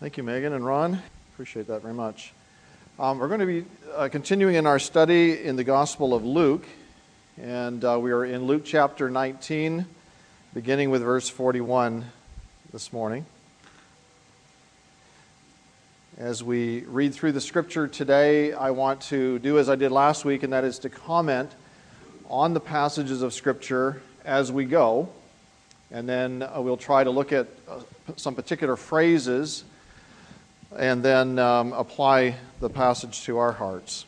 Thank you, Megan and Ron. Appreciate that very much. Um, we're going to be uh, continuing in our study in the Gospel of Luke, and uh, we are in Luke chapter 19, beginning with verse 41 this morning. As we read through the scripture today, I want to do as I did last week, and that is to comment on the passages of scripture as we go. And then uh, we'll try to look at uh, some particular phrases and then um, apply the passage to our hearts.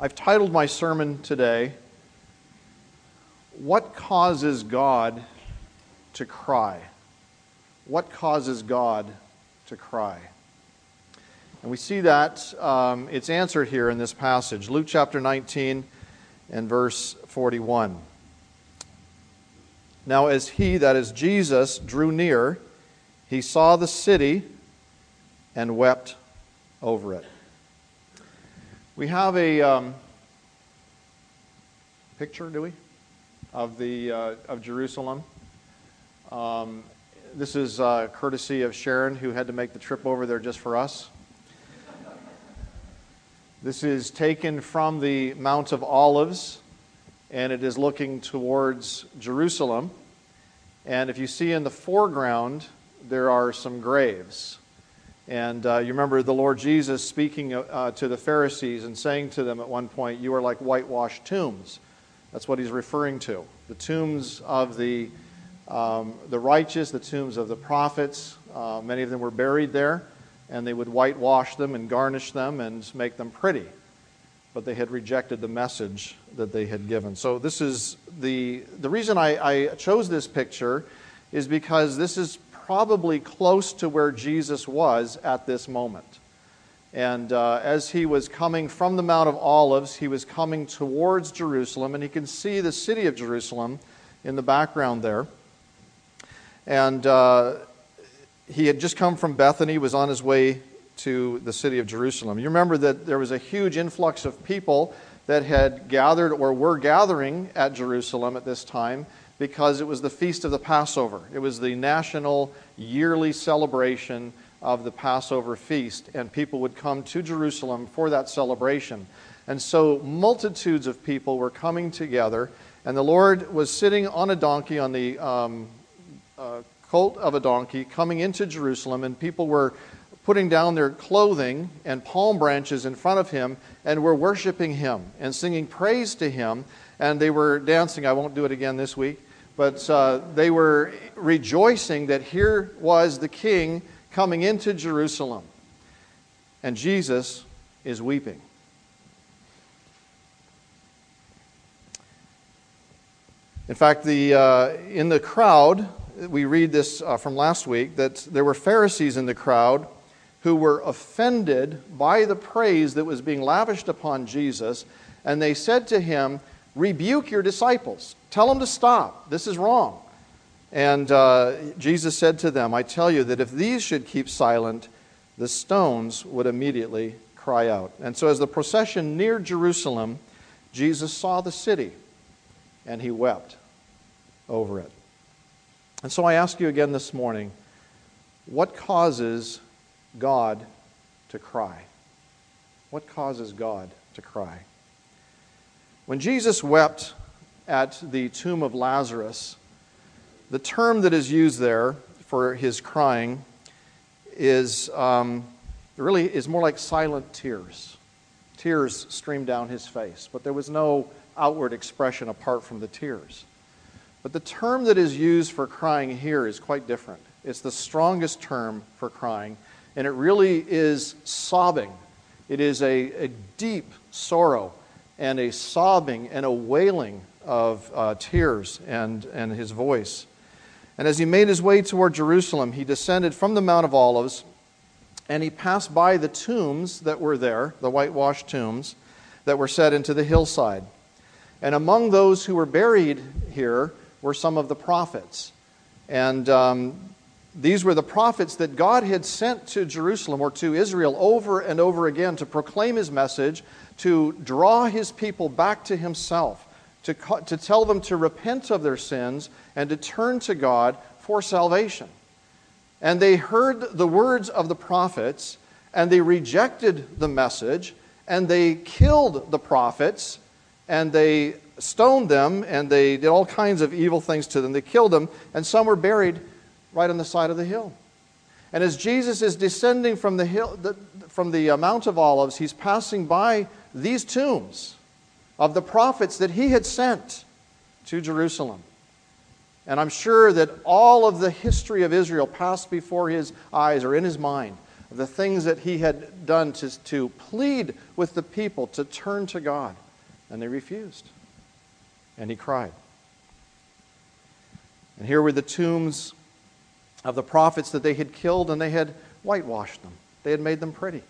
I've titled my sermon today, What Causes God to Cry? What causes God to cry? And we see that um, it's answered here in this passage, Luke chapter 19 and verse 41. Now, as he, that is Jesus, drew near, he saw the city and wept over it. We have a um, picture, do we, of the uh, of Jerusalem. Um, this is uh, courtesy of Sharon, who had to make the trip over there just for us. This is taken from the Mount of Olives, and it is looking towards Jerusalem. And if you see in the foreground, there are some graves. And uh, you remember the Lord Jesus speaking uh, to the Pharisees and saying to them at one point, You are like whitewashed tombs. That's what he's referring to. The tombs of the, um, the righteous, the tombs of the prophets. Uh, many of them were buried there, and they would whitewash them and garnish them and make them pretty. But they had rejected the message that they had given. So, this is the, the reason I, I chose this picture is because this is probably close to where Jesus was at this moment. And uh, as he was coming from the Mount of Olives, he was coming towards Jerusalem, and he can see the city of Jerusalem in the background there. And uh, he had just come from Bethany, was on his way to the city of Jerusalem. You remember that there was a huge influx of people that had gathered or were gathering at Jerusalem at this time because it was the feast of the Passover. It was the national yearly celebration of the Passover feast, and people would come to Jerusalem for that celebration. And so multitudes of people were coming together, and the Lord was sitting on a donkey, on the um, uh, colt of a donkey, coming into Jerusalem, and people were putting down their clothing and palm branches in front of him and were worshiping him and singing praise to him. And they were dancing. I won't do it again this week. But uh, they were rejoicing that here was the king coming into Jerusalem. And Jesus is weeping. In fact, the, uh, in the crowd, we read this uh, from last week, that there were Pharisees in the crowd who were offended by the praise that was being lavished upon Jesus, and they said to him, Rebuke your disciples. Tell them to stop. This is wrong. And uh, Jesus said to them, I tell you that if these should keep silent, the stones would immediately cry out. And so, as the procession neared Jerusalem, Jesus saw the city and he wept over it. And so, I ask you again this morning what causes God to cry? What causes God to cry? When Jesus wept at the tomb of Lazarus, the term that is used there for his crying is um, really is more like silent tears. Tears streamed down his face, but there was no outward expression apart from the tears. But the term that is used for crying here is quite different. It's the strongest term for crying, and it really is sobbing. It is a, a deep sorrow and a sobbing and a wailing of uh, tears and, and his voice. And as he made his way toward Jerusalem, he descended from the Mount of Olives and he passed by the tombs that were there, the whitewashed tombs that were set into the hillside. And among those who were buried here were some of the prophets. And um, these were the prophets that God had sent to Jerusalem or to Israel over and over again to proclaim his message, to draw his people back to himself, to, to tell them to repent of their sins and to turn to God for salvation. and they heard the words of the prophets, and they rejected the message, and they killed the prophets, and they stoned them, and they did all kinds of evil things to them. They killed them, and some were buried right on the side of the hill. And as Jesus is descending from the, hill, the, from the uh, Mount of Olives, he's passing by these tombs of the prophets that he had sent to Jerusalem. And I'm sure that all of the history of Israel passed before his eyes or in his mind, the things that he had done to, to plead with the people to turn to God. And they refused. And he cried. And here were the tombs of the prophets that they had killed, and they had whitewashed them, they had made them pretty.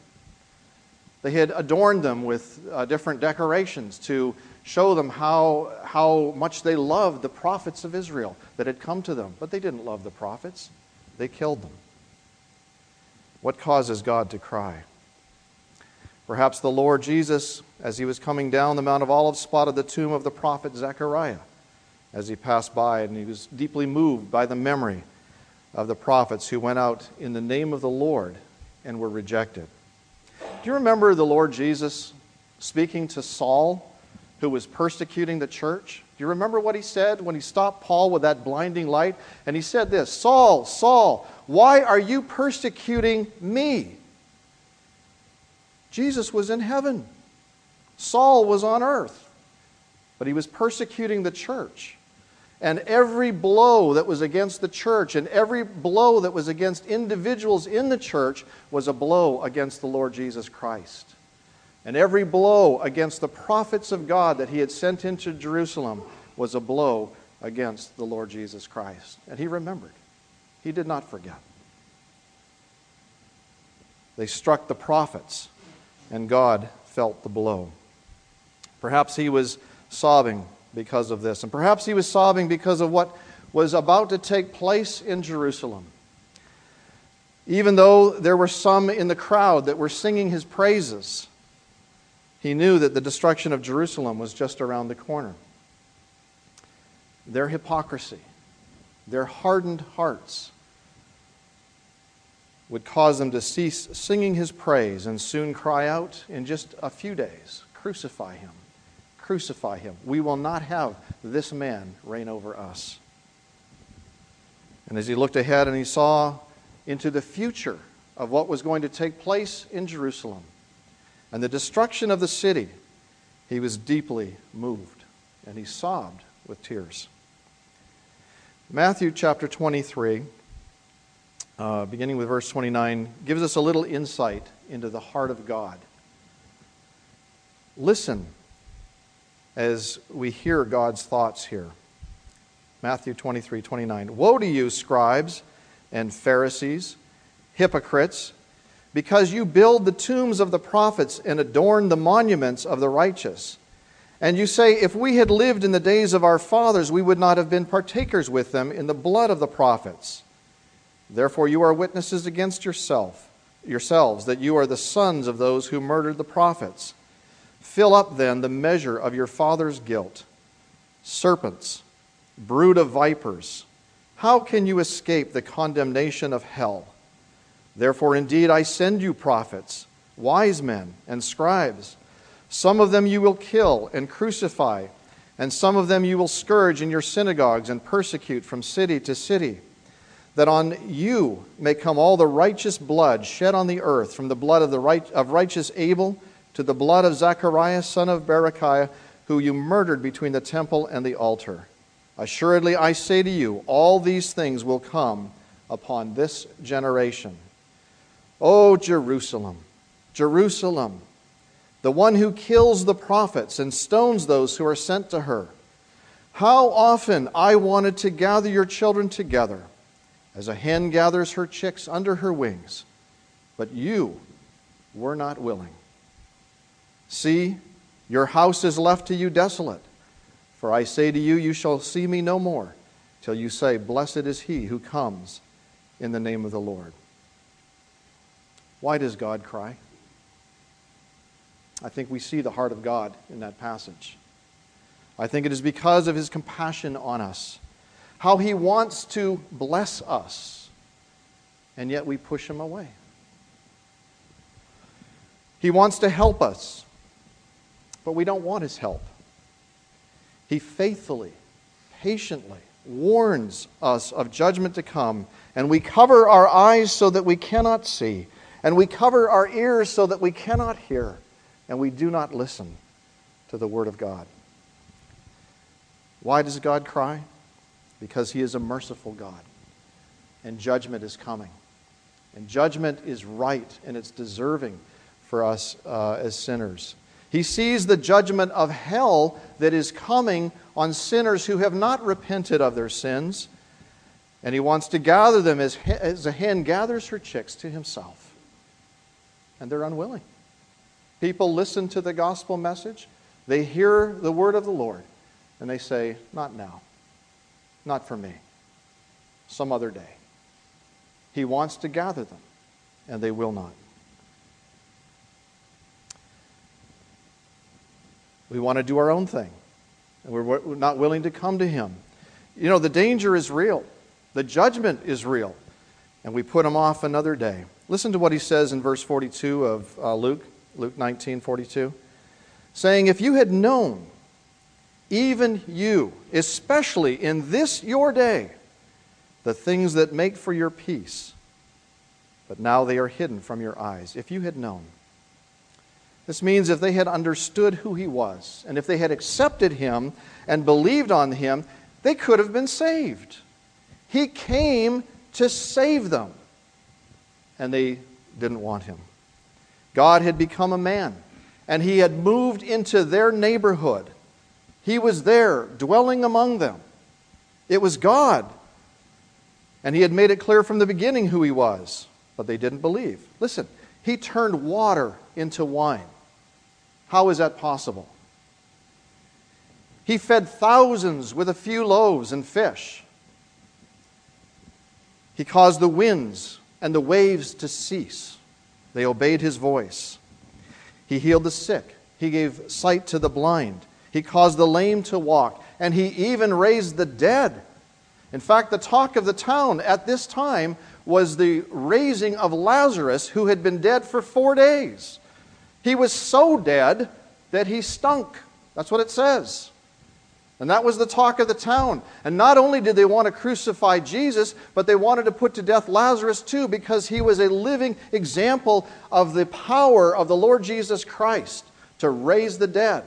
They had adorned them with uh, different decorations to show them how, how much they loved the prophets of Israel that had come to them. But they didn't love the prophets, they killed them. What causes God to cry? Perhaps the Lord Jesus, as he was coming down the Mount of Olives, spotted the tomb of the prophet Zechariah as he passed by, and he was deeply moved by the memory of the prophets who went out in the name of the Lord and were rejected. Do you remember the Lord Jesus speaking to Saul who was persecuting the church. Do you remember what he said when he stopped Paul with that blinding light? And he said this Saul, Saul, why are you persecuting me? Jesus was in heaven, Saul was on earth, but he was persecuting the church. And every blow that was against the church and every blow that was against individuals in the church was a blow against the Lord Jesus Christ. And every blow against the prophets of God that he had sent into Jerusalem was a blow against the Lord Jesus Christ. And he remembered. He did not forget. They struck the prophets, and God felt the blow. Perhaps he was sobbing because of this, and perhaps he was sobbing because of what was about to take place in Jerusalem. Even though there were some in the crowd that were singing his praises, he knew that the destruction of Jerusalem was just around the corner. Their hypocrisy, their hardened hearts, would cause them to cease singing his praise and soon cry out in just a few days Crucify him! Crucify him! We will not have this man reign over us. And as he looked ahead and he saw into the future of what was going to take place in Jerusalem, and the destruction of the city, he was deeply moved and he sobbed with tears. Matthew chapter 23, uh, beginning with verse 29, gives us a little insight into the heart of God. Listen as we hear God's thoughts here. Matthew 23, 29. Woe to you, scribes and Pharisees, hypocrites! because you build the tombs of the prophets and adorn the monuments of the righteous. And you say, If we had lived in the days of our fathers, we would not have been partakers with them in the blood of the prophets. Therefore, you are witnesses against yourself, yourselves that you are the sons of those who murdered the prophets. Fill up then the measure of your father's guilt. Serpents, brood of vipers, how can you escape the condemnation of hell? Therefore, indeed, I send you prophets, wise men, and scribes. Some of them you will kill and crucify, and some of them you will scourge in your synagogues and persecute from city to city, that on you may come all the righteous blood shed on the earth, from the blood of, the right, of righteous Abel to the blood of Zacharias, son of Berechiah, who you murdered between the temple and the altar. Assuredly, I say to you, all these things will come upon this generation. Oh, Jerusalem, Jerusalem, the one who kills the prophets and stones those who are sent to her. How often I wanted to gather your children together as a hen gathers her chicks under her wings, but you were not willing. See, your house is left to you desolate. For I say to you, you shall see me no more till you say, Blessed is he who comes in the name of the Lord. Why does God cry? I think we see the heart of God in that passage. I think it is because of his compassion on us, how he wants to bless us, and yet we push him away. He wants to help us, but we don't want his help. He faithfully, patiently warns us of judgment to come, and we cover our eyes so that we cannot see, and we cover our ears so that we cannot hear, and we do not listen to the Word of God. Why does God cry? Because He is a merciful God, and judgment is coming. And judgment is right, and it's deserving for us uh, as sinners. He sees the judgment of hell that is coming on sinners who have not repented of their sins. And he wants to gather them as, as a hen gathers her chicks to himself. And they're unwilling. People listen to the gospel message, they hear the word of the Lord, and they say, Not now. Not for me. Some other day. He wants to gather them, and they will not. We want to do our own thing. And we're not willing to come to Him. You know, the danger is real, the judgment is real. And we put Him off another day. Listen to what He says in verse 42 of uh, Luke, Luke 19 42. Saying, If you had known, even you, especially in this your day, the things that make for your peace, but now they are hidden from your eyes. If you had known. This means if they had understood who he was, and if they had accepted him and believed on him, they could have been saved. He came to save them, and they didn't want him. God had become a man, and he had moved into their neighborhood. He was there, dwelling among them. It was God. And he had made it clear from the beginning who he was, but they didn't believe. Listen, he turned water into wine. How is that possible? He fed thousands with a few loaves and fish. He caused the winds and the waves to cease. They obeyed his voice. He healed the sick. He gave sight to the blind. He caused the lame to walk. And he even raised the dead. In fact, the talk of the town at this time was the raising of Lazarus, who had been dead for four days. He was so dead that he stunk. That's what it says. And that was the talk of the town. And not only did they want to crucify Jesus, but they wanted to put to death Lazarus too, because he was a living example of the power of the Lord Jesus Christ to raise the dead.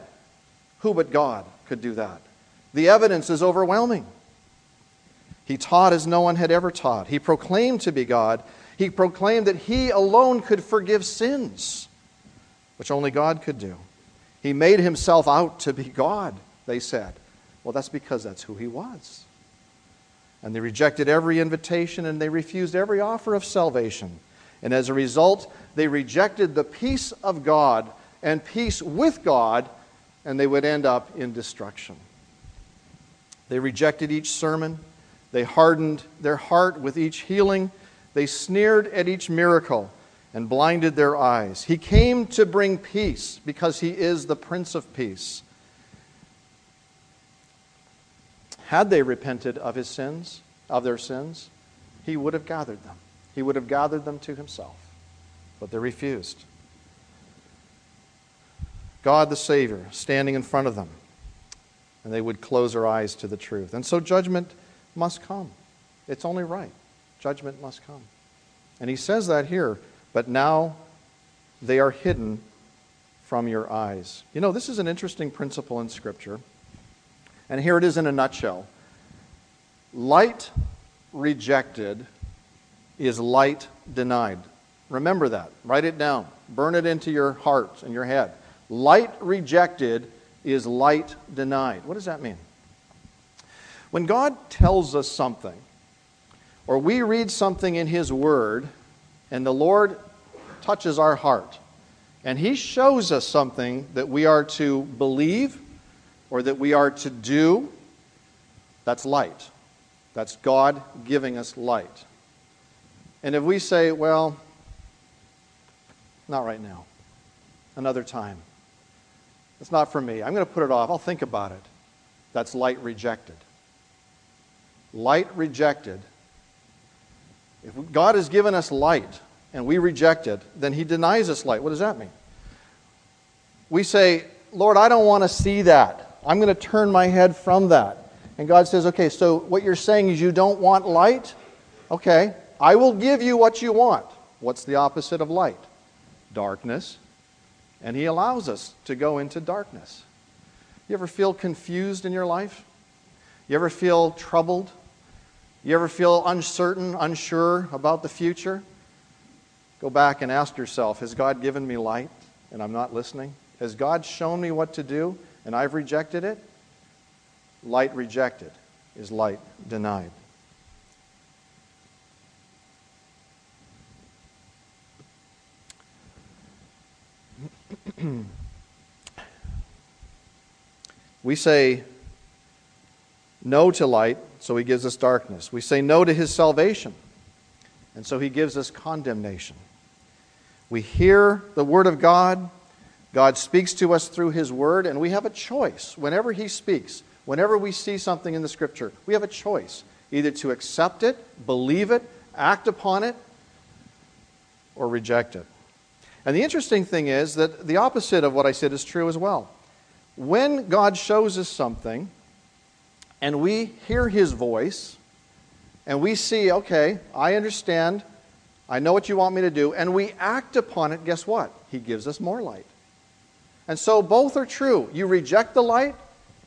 Who but God could do that? The evidence is overwhelming. He taught as no one had ever taught. He proclaimed to be God. He proclaimed that he alone could forgive sins which only God could do. He made himself out to be God, they said. Well, that's because that's who he was. And they rejected every invitation and they refused every offer of salvation. And as a result, they rejected the peace of God and peace with God, and they would end up in destruction. They rejected each sermon. They hardened their heart with each healing. They sneered at each miracle and blinded their eyes. He came to bring peace because he is the Prince of Peace. Had they repented of his sins, of their sins, he would have gathered them. He would have gathered them to himself. But they refused. God the Savior standing in front of them, and they would close their eyes to the truth. And so judgment must come. It's only right. Judgment must come. And he says that here but now they are hidden from your eyes. You know, this is an interesting principle in Scripture. And here it is in a nutshell light rejected is light denied. Remember that. Write it down. Burn it into your heart and your head. Light rejected is light denied. What does that mean? When God tells us something, or we read something in His Word, and the Lord touches our heart. And He shows us something that we are to believe or that we are to do. That's light. That's God giving us light. And if we say, well, not right now, another time, it's not for me, I'm going to put it off, I'll think about it. That's light rejected. Light rejected If God has given us light and we reject it, then He denies us light. What does that mean? We say, Lord, I don't want to see that. I'm going to turn my head from that. And God says, okay, so what you're saying is you don't want light? Okay, I will give you what you want. What's the opposite of light? Darkness. And He allows us to go into darkness. You ever feel confused in your life? You ever feel troubled? You ever feel uncertain, unsure about the future? Go back and ask yourself Has God given me light and I'm not listening? Has God shown me what to do and I've rejected it? Light rejected is light denied. we say no to light, so he gives us darkness. We say no to his salvation, and so he gives us condemnation. We hear the word of God. God speaks to us through his word, and we have a choice. Whenever he speaks, whenever we see something in the scripture, we have a choice either to accept it, believe it, act upon it, or reject it. And the interesting thing is that the opposite of what I said is true as well. When God shows us something, and we hear his voice, and we see, okay, I understand, I know what you want me to do, and we act upon it, guess what? He gives us more light. And so both are true. You reject the light,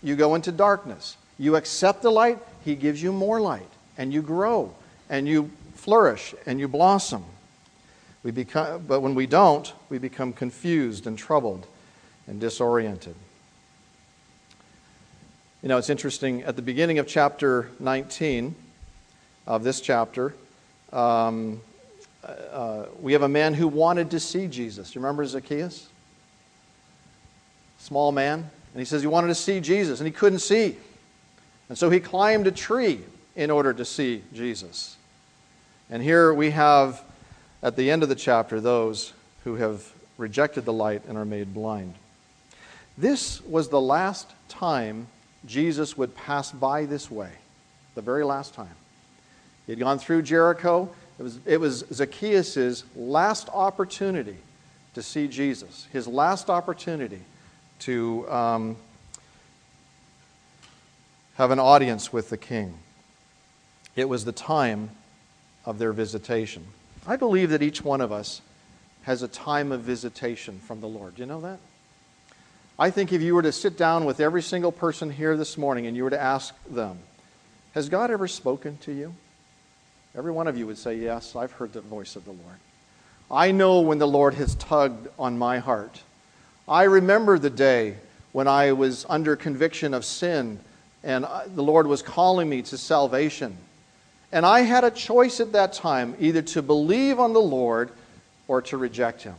you go into darkness. You accept the light, he gives you more light, and you grow, and you flourish, and you blossom. We become, but when we don't, we become confused and troubled and disoriented. You know, it's interesting. At the beginning of chapter 19 of this chapter, um, uh, we have a man who wanted to see Jesus. Do You remember Zacchaeus? Small man. And he says he wanted to see Jesus, and he couldn't see. And so he climbed a tree in order to see Jesus. And here we have, at the end of the chapter, those who have rejected the light and are made blind. This was the last time Jesus would pass by this way, the very last time. He had gone through Jericho. It was, it was Zacchaeus' last opportunity to see Jesus, his last opportunity to um, have an audience with the king. It was the time of their visitation. I believe that each one of us has a time of visitation from the Lord. Do you know that? I think if you were to sit down with every single person here this morning and you were to ask them, Has God ever spoken to you? Every one of you would say, Yes, I've heard the voice of the Lord. I know when the Lord has tugged on my heart. I remember the day when I was under conviction of sin and uh, the Lord was calling me to salvation. And I had a choice at that time either to believe on the Lord or to reject Him.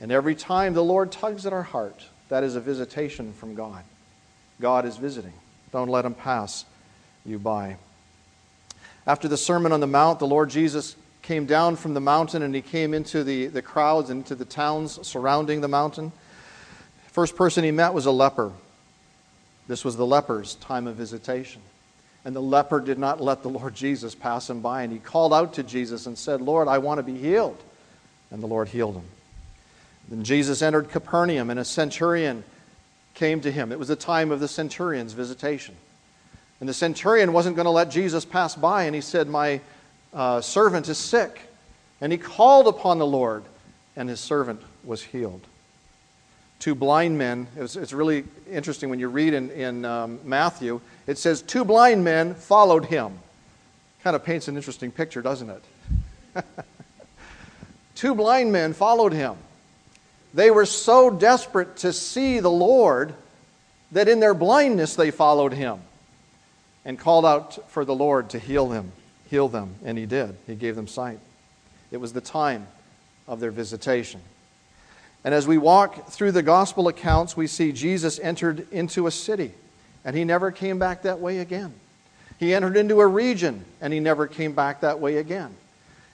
And every time the Lord tugs at our heart, that is a visitation from God. God is visiting. Don't let him pass you by. After the Sermon on the Mount, the Lord Jesus came down from the mountain and he came into the, the crowds and into the towns surrounding the mountain. First person he met was a leper. This was the leper's time of visitation. And the leper did not let the Lord Jesus pass him by. And he called out to Jesus and said, Lord, I want to be healed. And the Lord healed him. Then Jesus entered Capernaum, and a centurion came to him. It was the time of the centurion's visitation. And the centurion wasn't going to let Jesus pass by, and he said, My uh, servant is sick. And he called upon the Lord, and his servant was healed. Two blind men, it was, it's really interesting when you read in, in um, Matthew, it says, Two blind men followed him. Kind of paints an interesting picture, doesn't it? Two blind men followed him. They were so desperate to see the Lord that in their blindness they followed him and called out for the Lord to heal them, heal them, and he did. He gave them sight. It was the time of their visitation. And as we walk through the gospel accounts, we see Jesus entered into a city, and he never came back that way again. He entered into a region, and he never came back that way again.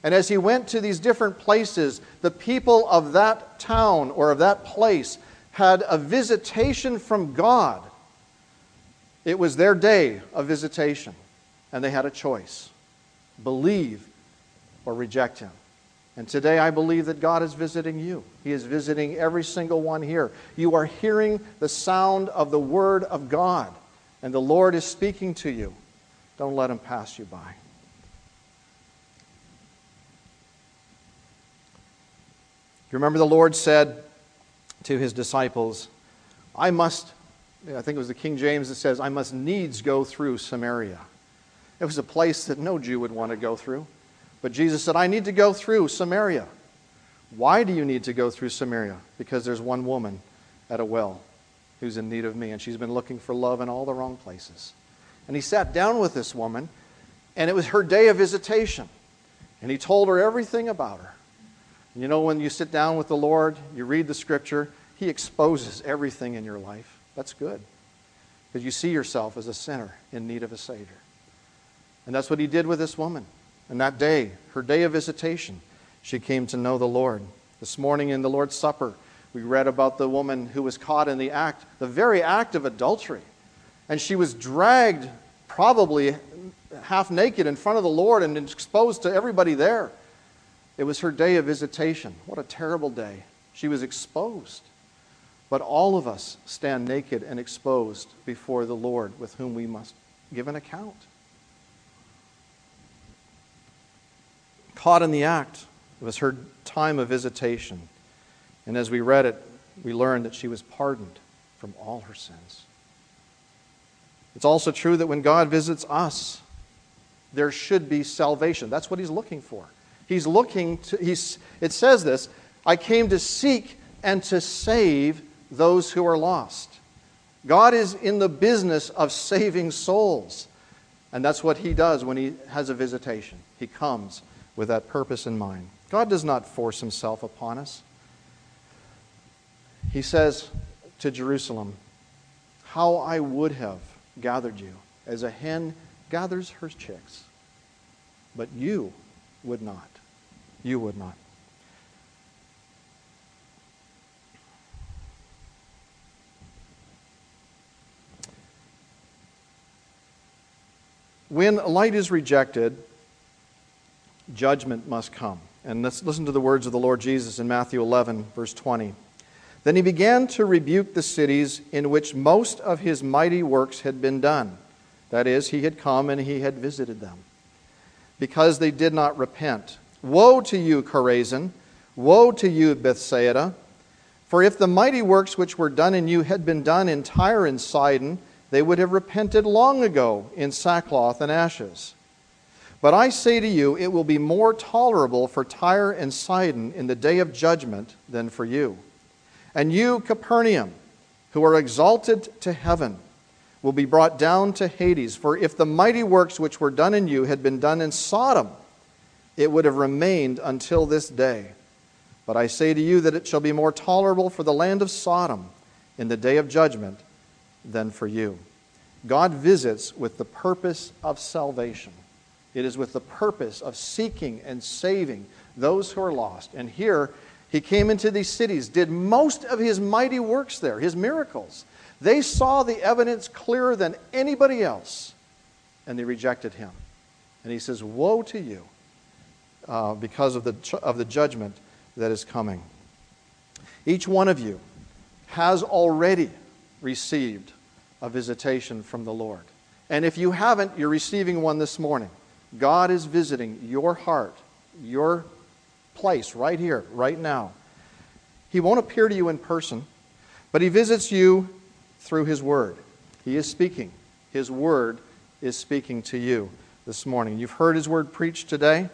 And as he went to these different places, the people of that town or of that place had a visitation from God. It was their day of visitation, and they had a choice believe or reject him. And today I believe that God is visiting you. He is visiting every single one here. You are hearing the sound of the Word of God, and the Lord is speaking to you. Don't let him pass you by. You remember the Lord said to his disciples, I must, I think it was the King James that says, I must needs go through Samaria. It was a place that no Jew would want to go through. But Jesus said, I need to go through Samaria. Why do you need to go through Samaria? Because there's one woman at a well who's in need of me, and she's been looking for love in all the wrong places. And he sat down with this woman, and it was her day of visitation. And he told her everything about her. You know, when you sit down with the Lord, you read the scripture, He exposes everything in your life. That's good. Because you see yourself as a sinner in need of a Savior. And that's what He did with this woman. And that day, her day of visitation, she came to know the Lord. This morning in the Lord's Supper, we read about the woman who was caught in the act, the very act of adultery. And she was dragged, probably half naked, in front of the Lord and exposed to everybody there. It was her day of visitation. What a terrible day. She was exposed. But all of us stand naked and exposed before the Lord with whom we must give an account. Caught in the act, was her time of visitation. And as we read it, we learned that she was pardoned from all her sins. It's also true that when God visits us, there should be salvation. That's what He's looking for. He's looking to, he's, it says this I came to seek and to save those who are lost. God is in the business of saving souls. And that's what he does when he has a visitation. He comes with that purpose in mind. God does not force himself upon us. He says to Jerusalem, How I would have gathered you as a hen gathers her chicks, but you would not. You would not. When light is rejected, judgment must come. And let's listen to the words of the Lord Jesus in Matthew 11, verse 20. Then he began to rebuke the cities in which most of his mighty works had been done. That is, he had come and he had visited them, because they did not repent. Woe to you, Chorazin! Woe to you, Bethsaida! For if the mighty works which were done in you had been done in Tyre and Sidon, they would have repented long ago in sackcloth and ashes. But I say to you, it will be more tolerable for Tyre and Sidon in the day of judgment than for you. And you, Capernaum, who are exalted to heaven, will be brought down to Hades. For if the mighty works which were done in you had been done in Sodom, it would have remained until this day. But I say to you that it shall be more tolerable for the land of Sodom in the day of judgment than for you. God visits with the purpose of salvation. It is with the purpose of seeking and saving those who are lost. And here, he came into these cities, did most of his mighty works there, his miracles. They saw the evidence clearer than anybody else, and they rejected him. And he says, Woe to you uh, because of the, of the judgment that is coming. Each one of you has already received a visitation from the Lord. And if you haven't, you're receiving one this morning. God is visiting your heart, your place, right here, right now. He won't appear to you in person, but He visits you through His Word. He is speaking. His Word is speaking to you this morning. You've heard His Word preached today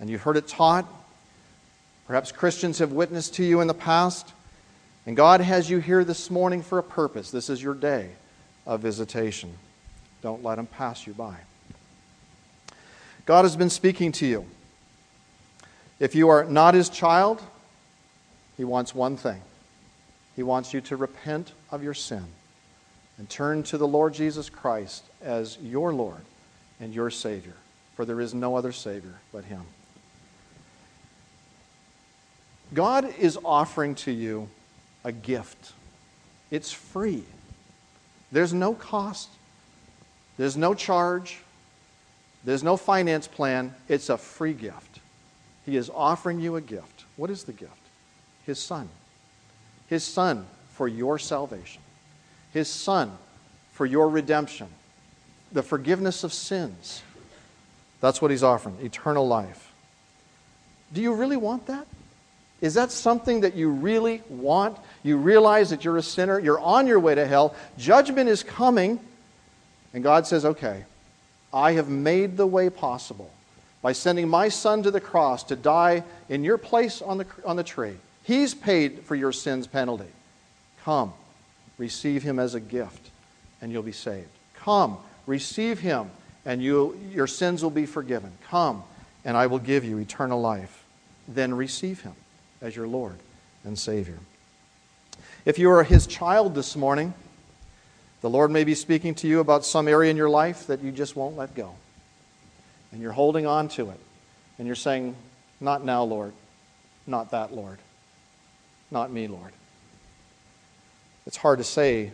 and you've heard it taught. Perhaps Christians have witnessed to you in the past. And God has you here this morning for a purpose. This is your day of visitation. Don't let Him pass you by. God has been speaking to you. If you are not His child, He wants one thing He wants you to repent of your sin and turn to the Lord Jesus Christ as your Lord and your Savior, for there is no other Savior but Him. God is offering to you a gift. It's free. There's no cost, there's no charge. There's no finance plan, it's a free gift. He is offering you a gift. What is the gift? His Son. His Son for your salvation, His Son for your redemption, the forgiveness of sins. That's what He's offering eternal life. Do you really want that? Is that something that you really want? You realize that you're a sinner, you're on your way to hell, judgment is coming, and God says, Okay, I have made the way possible by sending my son to the cross to die in your place on the, on the tree. He's paid for your sin's penalty. Come, receive him as a gift, and you'll be saved. Come, receive him, and you, your sins will be forgiven. Come, and I will give you eternal life. Then receive him as your Lord and Savior. If you are his child this morning, the Lord may be speaking to you about some area in your life that you just won't let go. And you're holding on to it. And you're saying, Not now, Lord. Not that, Lord. Not me, Lord. It's hard to say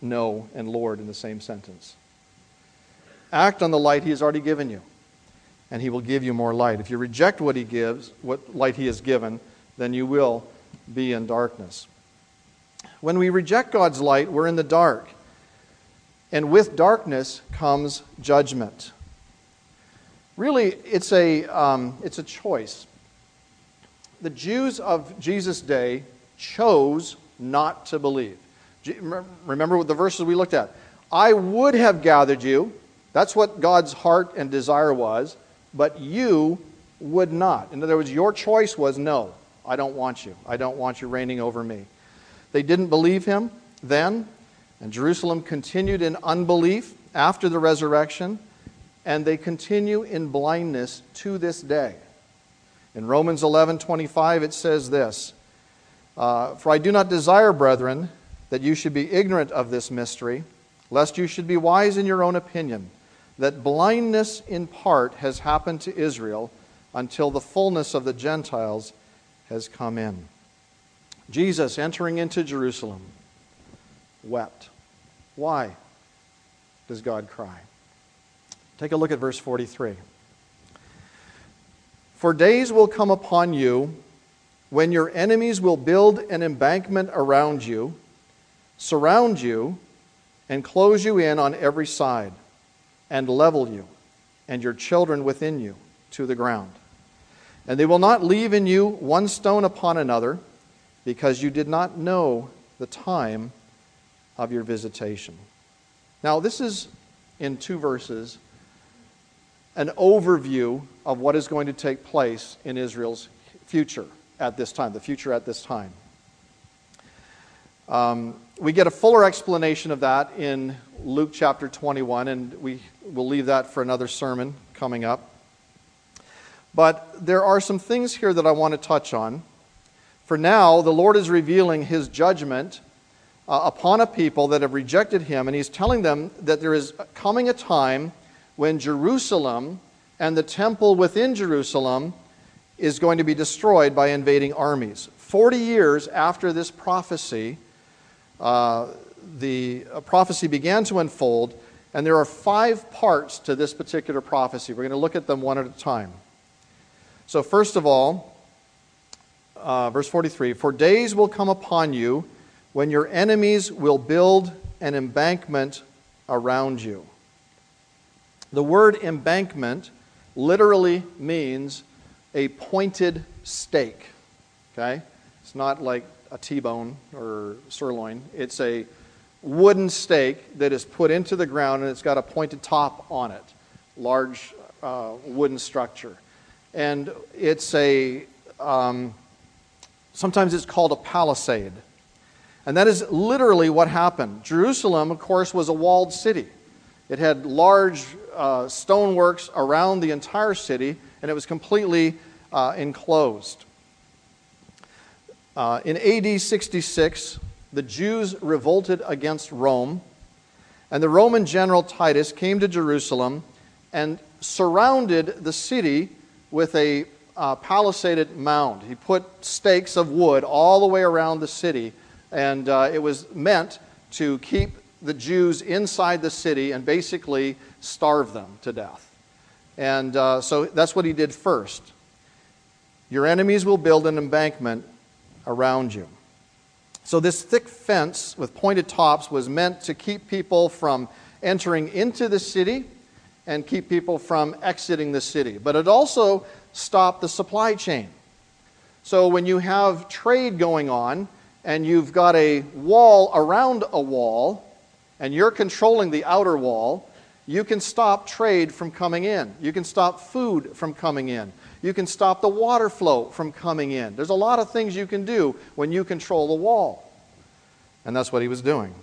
no and Lord in the same sentence. Act on the light He has already given you, and He will give you more light. If you reject what He gives, what light He has given, then you will be in darkness. When we reject God's light, we're in the dark. And with darkness comes judgment. Really, it's a, um, it's a choice. The Jews of Jesus' day chose not to believe. Remember the verses we looked at. I would have gathered you. That's what God's heart and desire was, but you would not. In other words, your choice was no, I don't want you. I don't want you reigning over me. They didn't believe him then, and Jerusalem continued in unbelief after the resurrection, and they continue in blindness to this day. In Romans 11 25, it says this uh, For I do not desire, brethren, that you should be ignorant of this mystery, lest you should be wise in your own opinion, that blindness in part has happened to Israel until the fullness of the Gentiles has come in. Jesus entering into Jerusalem wept. Why does God cry? Take a look at verse 43. For days will come upon you when your enemies will build an embankment around you, surround you, and close you in on every side, and level you and your children within you to the ground. And they will not leave in you one stone upon another, because you did not know the time of your visitation. Now, this is in two verses an overview of what is going to take place in Israel's future at this time, the future at this time. Um, we get a fuller explanation of that in Luke chapter 21, and we will leave that for another sermon coming up. But there are some things here that I want to touch on. For now, the Lord is revealing his judgment uh, upon a people that have rejected him, and he's telling them that there is coming a time when Jerusalem and the temple within Jerusalem is going to be destroyed by invading armies. 40 years after this prophecy, uh, the prophecy began to unfold, and there are five parts to this particular prophecy. We're going to look at them one at a time. So, first of all, uh, verse 43 For days will come upon you when your enemies will build an embankment around you. The word embankment literally means a pointed stake. Okay? It's not like a T bone or sirloin. It's a wooden stake that is put into the ground and it's got a pointed top on it. Large uh, wooden structure. And it's a, um, sometimes it's called a palisade. And that is literally what happened. Jerusalem, of course, was a walled city. It had large uh, stoneworks around the entire city, and it was completely uh, enclosed. Uh, in AD 66, the Jews revolted against Rome, and the Roman general Titus came to Jerusalem and surrounded the city with a uh, palisaded mound. He put stakes of wood all the way around the city and uh, it was meant to keep the Jews inside the city and basically starve them to death. And uh, so that's what he did first. Your enemies will build an embankment around you. So, this thick fence with pointed tops was meant to keep people from entering into the city and keep people from exiting the city. But it also stopped the supply chain. So, when you have trade going on and you've got a wall around a wall and you're controlling the outer wall, you can stop trade from coming in. You can stop food from coming in. You can stop the water flow from coming in. There's a lot of things you can do when you control the wall. And that's what he was doing.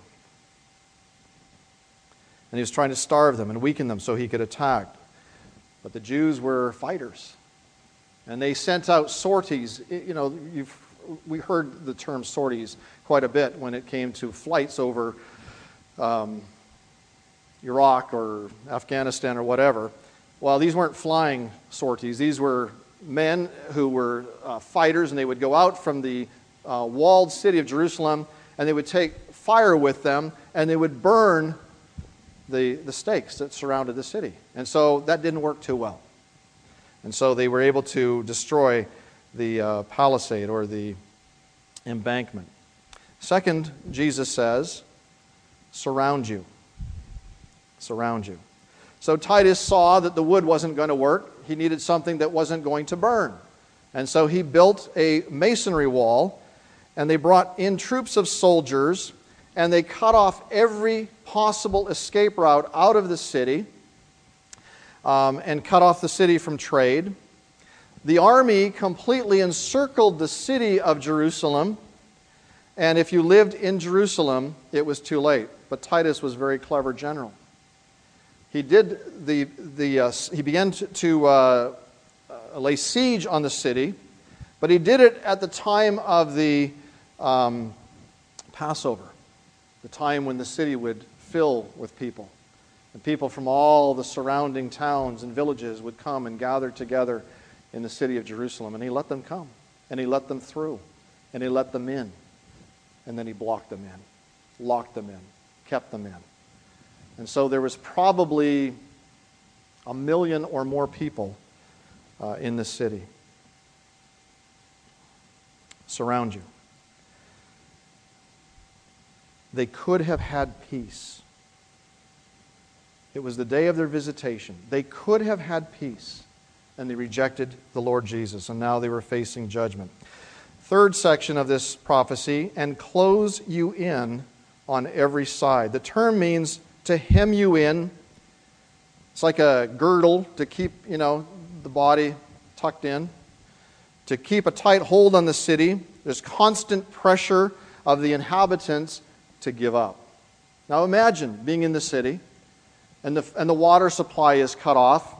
And he was trying to starve them and weaken them so he could attack. But the Jews were fighters. And they sent out sorties. You know, we heard the term sorties quite a bit when it came to flights over um, Iraq or Afghanistan or whatever. Well, these weren't flying sorties. These were men who were uh, fighters, and they would go out from the uh, walled city of Jerusalem, and they would take fire with them, and they would burn the, the stakes that surrounded the city. And so that didn't work too well. And so they were able to destroy the uh, palisade or the embankment. Second, Jesus says, surround you. Surround you. So Titus saw that the wood wasn't going to work. He needed something that wasn't going to burn. And so he built a masonry wall, and they brought in troops of soldiers, and they cut off every possible escape route out of the city um, and cut off the city from trade. The army completely encircled the city of Jerusalem, and if you lived in Jerusalem, it was too late. But Titus was a very clever general. He did the, the uh, he began to, to uh, uh, lay siege on the city, but he did it at the time of the um, Passover, the time when the city would fill with people. And people from all the surrounding towns and villages would come and gather together in the city of Jerusalem. And he let them come, and he let them through, and he let them in. And then he blocked them in, locked them in, kept them in. And so there was probably a million or more people uh, in the city. Surround you. They could have had peace. It was the day of their visitation. They could have had peace, and they rejected the Lord Jesus, and now they were facing judgment. Third section of this prophecy, and close you in on every side. The term means to hem you in. It's like a girdle to keep, you know, the body tucked in. To keep a tight hold on the city. There's constant pressure of the inhabitants to give up. Now imagine being in the city and the, and the water supply is cut off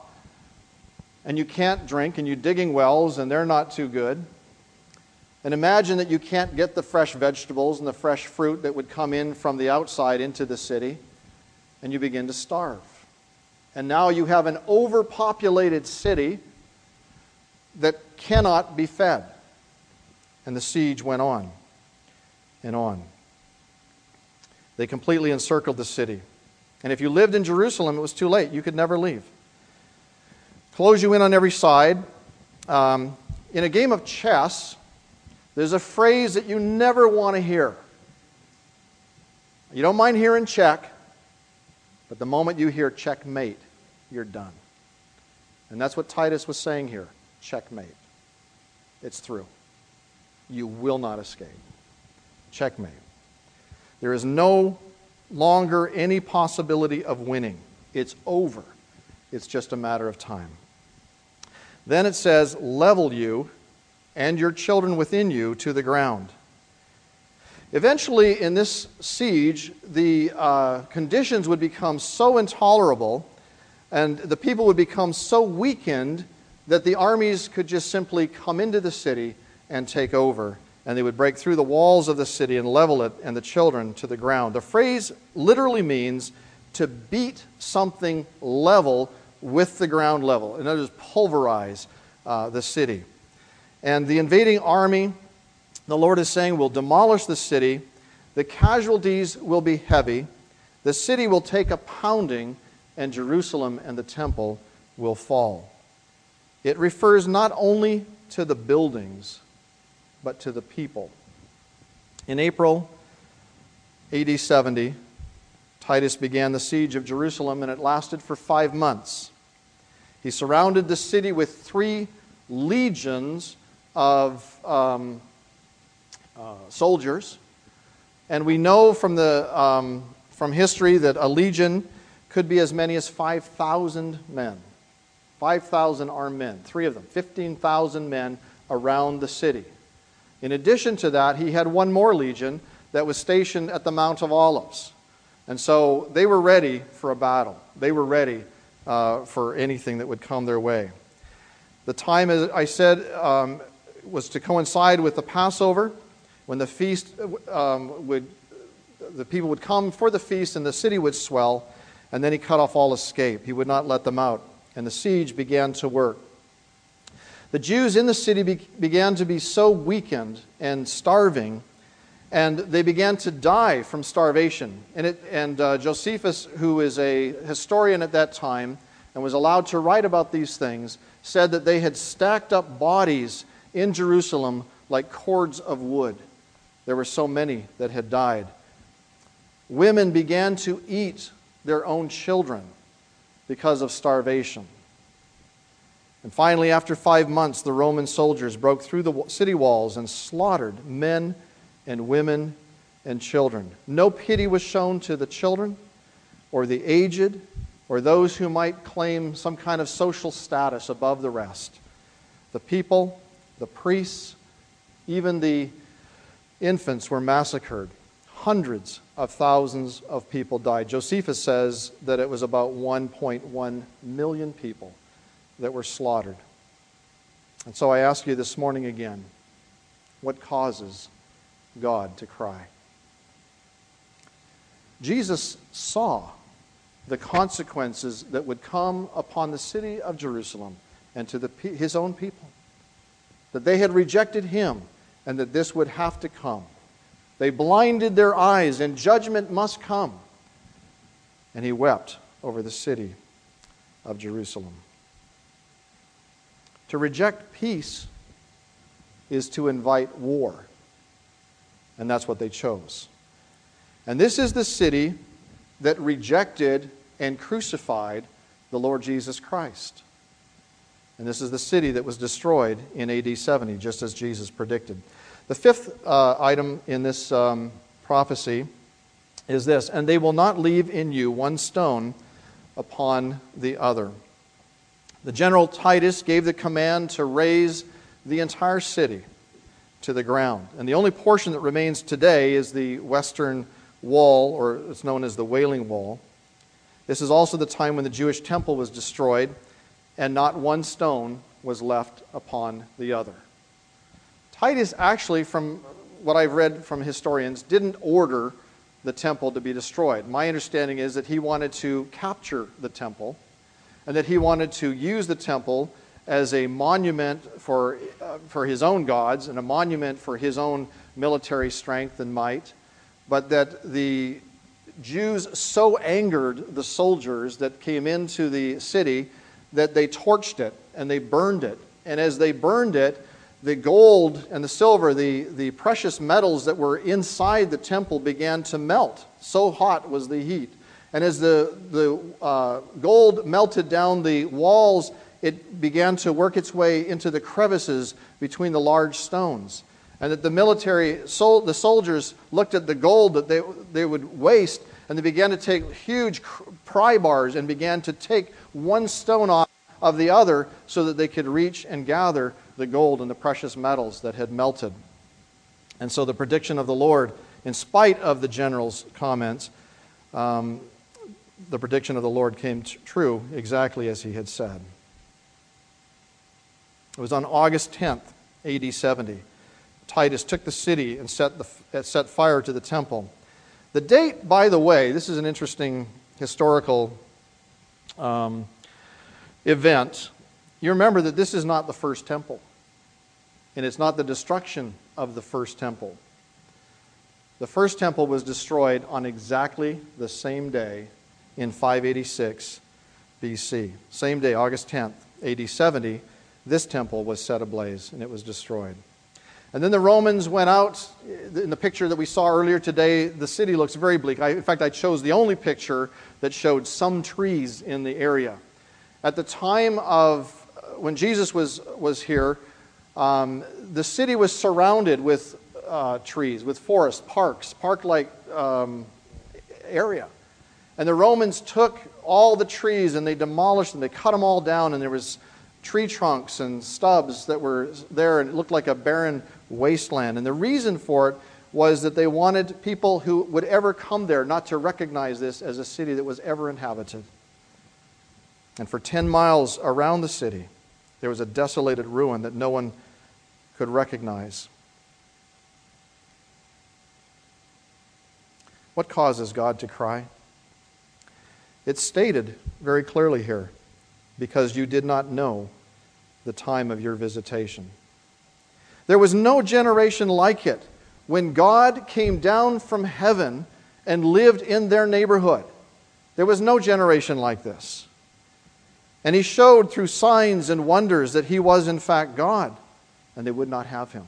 and you can't drink and you're digging wells and they're not too good. And imagine that you can't get the fresh vegetables and the fresh fruit that would come in from the outside into the city and you begin to starve. And now you have an overpopulated city that cannot be fed. And the siege went on and on. They completely encircled the city. And if you lived in Jerusalem, it was too late. You could never leave. Close you in on every side. Um, in a game of chess, there's a phrase that you never want to hear. You don't mind hearing check, but the moment you hear checkmate, you're done. And that's what Titus was saying here checkmate. It's through. You will not escape. Checkmate. There is no longer any possibility of winning. It's over. It's just a matter of time. Then it says, level you and your children within you to the ground. Eventually, in this siege, the uh, conditions would become so intolerable and the people would become so weakened that the armies could just simply come into the city and take over. And they would break through the walls of the city and level it and the children to the ground. The phrase literally means to beat something level with the ground level. In other words, pulverize uh, the city. And the invading army the Lord is saying, will demolish the city. The casualties will be heavy. The city will take a pounding, and Jerusalem and the temple will fall. It refers not only to the buildings, but to the people. In April AD 70, Titus began the siege of Jerusalem, and it lasted for five months. He surrounded the city with three legions of um, uh, soldiers. And we know from, the, um, from history that a legion could be as many as 5,000 men. 5,000 armed men, three of them, 15,000 men around the city. In addition to that, he had one more legion that was stationed at the Mount of Olives. And so they were ready for a battle. They were ready uh, for anything that would come their way. The time, as I said, um, was to coincide with the Passover, when the feast um, would, the people would come for the feast and the city would swell, and then he cut off all escape. He would not let them out, and the siege began to work. The Jews in the city be- began to be so weakened and starving, and they began to die from starvation. And, it, and uh, Josephus, who is a historian at that time and was allowed to write about these things, said that they had stacked up bodies in Jerusalem like cords of wood. There were so many that had died. Women began to eat their own children because of starvation. And finally, after five months, the Roman soldiers broke through the city walls and slaughtered men and women and children. No pity was shown to the children or the aged or those who might claim some kind of social status above the rest. The people, the priests, even the infants were massacred. Hundreds of thousands of people died. Josephus says that it was about 1.1 million people that were slaughtered. And so I ask you this morning again what causes God to cry? Jesus saw the consequences that would come upon the city of Jerusalem and to the, his own people. That they had rejected him and that this would have to come. They blinded their eyes, and judgment must come. And he wept over the city of Jerusalem. To reject peace is to invite war. And that's what they chose. And this is the city that rejected and crucified the Lord Jesus Christ. And this is the city that was destroyed in AD 70, just as Jesus predicted. The fifth uh, item in this um, prophecy is this And they will not leave in you one stone upon the other. The general Titus gave the command to raze the entire city to the ground. And the only portion that remains today is the western wall, or it's known as the Wailing Wall. This is also the time when the Jewish temple was destroyed, and not one stone was left upon the other. Titus actually, from what I've read from historians, didn't order the temple to be destroyed. My understanding is that he wanted to capture the temple and that he wanted to use the temple as a monument for, uh, for his own gods and a monument for his own military strength and might, but that the Jews so angered the soldiers that came into the city that they torched it and they burned it. And as they burned it, the gold and the silver, the, the precious metals that were inside the temple began to melt. So hot was the heat. And as the, the uh, gold melted down the walls, it began to work its way into the crevices between the large stones. And that the military, sol- the soldiers looked at the gold that they, they would waste, and they began to take huge pry bars and began to take one stone off of the other so that they could reach and gather the gold and the precious metals that had melted. And so the prediction of the Lord, in spite of the general's comments, um, the prediction of the Lord came t- true exactly as he had said. It was on August 10th, AD 70. Titus took the city and set, the, set fire to the temple. The date, by the way, this is an interesting historical um, event. You remember that this is not the first temple and it's not the destruction of the first temple. The first temple was destroyed on exactly the same day in 586 BC. Same day, August 10th, AD 70, this temple was set ablaze and it was destroyed. And then the Romans went out. In the picture that we saw earlier today, the city looks very bleak. I, in fact, I chose the only picture that showed some trees in the area. At the time of uh, when Jesus was, was here, um, the city was surrounded with uh, trees, with forests, parks, park like um, area. And the Romans took all the trees and they demolished them, they cut them all down, and there was tree trunks and stubs that were there, and it looked like a barren wasteland. And the reason for it was that they wanted people who would ever come there not to recognize this as a city that was ever inhabited. And for 10 miles around the city, there was a desolated ruin that no one could recognize. What causes God to cry? It's stated very clearly here because you did not know the time of your visitation. There was no generation like it when God came down from heaven and lived in their neighborhood. There was no generation like this. And he showed through signs and wonders that he was, in fact, God, and they would not have him.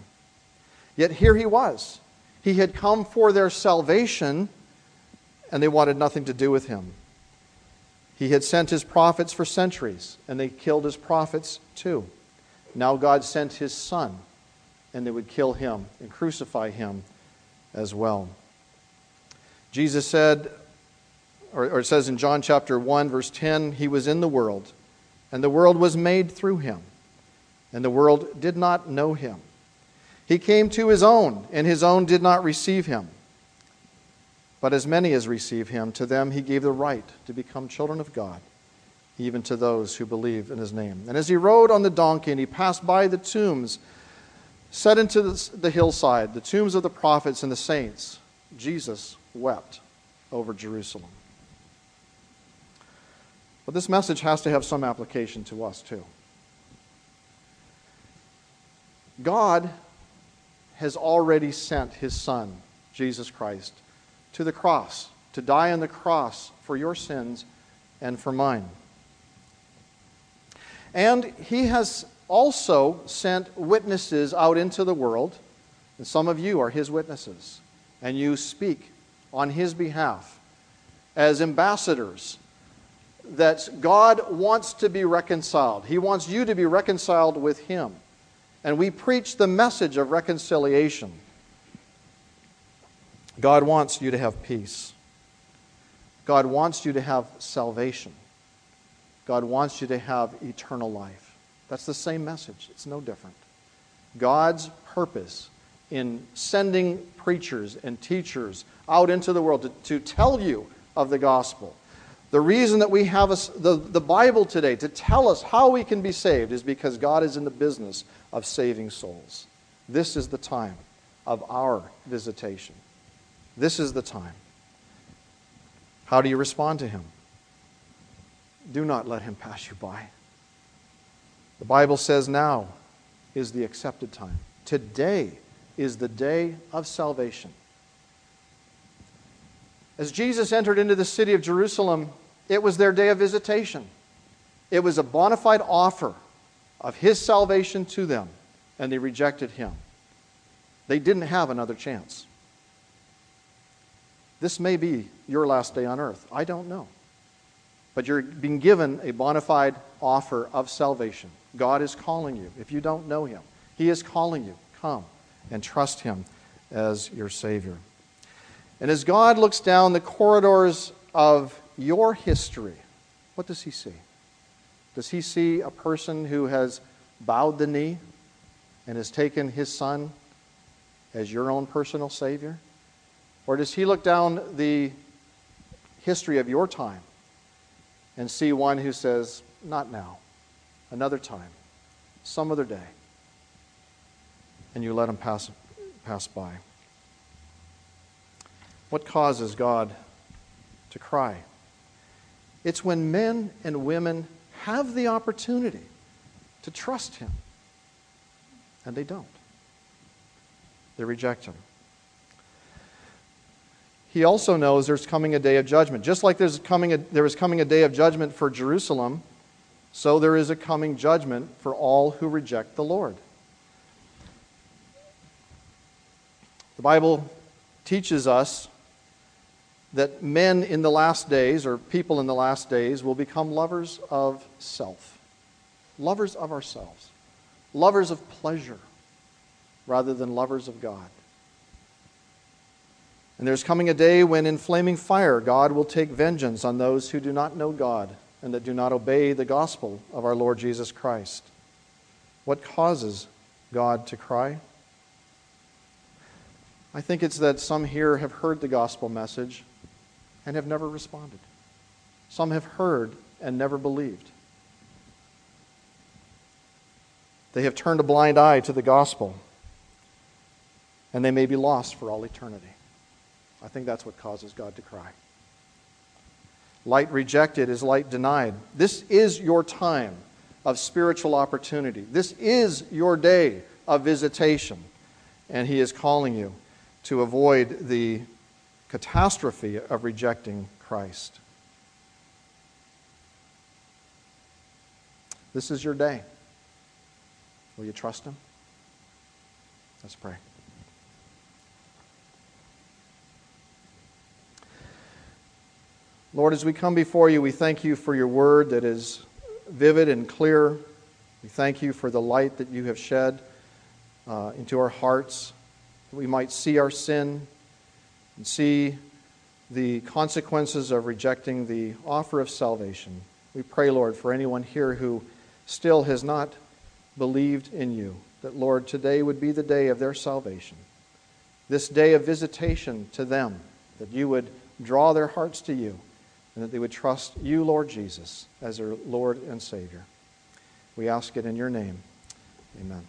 Yet here he was. He had come for their salvation, and they wanted nothing to do with him. He had sent his prophets for centuries, and they killed his prophets too. Now God sent his son, and they would kill him and crucify him as well. Jesus said, or, or it says in John chapter 1, verse 10, He was in the world, and the world was made through him, and the world did not know him. He came to his own, and his own did not receive him. But as many as receive him, to them he gave the right to become children of God, even to those who believe in his name. And as he rode on the donkey and he passed by the tombs, set into the hillside, the tombs of the prophets and the saints, Jesus wept over Jerusalem. But this message has to have some application to us too. God has already sent his Son, Jesus Christ to the cross, to die on the cross for your sins and for mine. And he has also sent witnesses out into the world, and some of you are his witnesses, and you speak on his behalf as ambassadors that God wants to be reconciled. He wants you to be reconciled with him. And we preach the message of reconciliation. God wants you to have peace. God wants you to have salvation. God wants you to have eternal life. That's the same message, it's no different. God's purpose in sending preachers and teachers out into the world to, to tell you of the gospel. The reason that we have a, the, the Bible today to tell us how we can be saved is because God is in the business of saving souls. This is the time of our visitation. This is the time. How do you respond to him? Do not let him pass you by. The Bible says now is the accepted time. Today is the day of salvation. As Jesus entered into the city of Jerusalem, it was their day of visitation. It was a bona fide offer of his salvation to them, and they rejected him. They didn't have another chance. This may be your last day on earth. I don't know. But you're being given a bona fide offer of salvation. God is calling you. If you don't know Him, He is calling you. Come and trust Him as your Savior. And as God looks down the corridors of your history, what does He see? Does He see a person who has bowed the knee and has taken His Son as your own personal Savior? Or does he look down the history of your time and see one who says, Not now, another time, some other day, and you let him pass, pass by? What causes God to cry? It's when men and women have the opportunity to trust Him, and they don't. They reject Him. He also knows there's coming a day of judgment. Just like there's coming a, there is coming a day of judgment for Jerusalem, so there is a coming judgment for all who reject the Lord. The Bible teaches us that men in the last days, or people in the last days, will become lovers of self, lovers of ourselves, lovers of pleasure rather than lovers of God. And there's coming a day when, in flaming fire, God will take vengeance on those who do not know God and that do not obey the gospel of our Lord Jesus Christ. What causes God to cry? I think it's that some here have heard the gospel message and have never responded. Some have heard and never believed. They have turned a blind eye to the gospel, and they may be lost for all eternity. I think that's what causes God to cry. Light rejected is light denied. This is your time of spiritual opportunity. This is your day of visitation. And He is calling you to avoid the catastrophe of rejecting Christ. This is your day. Will you trust Him? Let's pray. Lord, as we come before you, we thank you for your word that is vivid and clear. We thank you for the light that you have shed uh, into our hearts, that we might see our sin and see the consequences of rejecting the offer of salvation. We pray, Lord, for anyone here who still has not believed in you, that, Lord, today would be the day of their salvation, this day of visitation to them, that you would draw their hearts to you, and that they would trust you, Lord Jesus, as their Lord and Savior. We ask it in your name. Amen.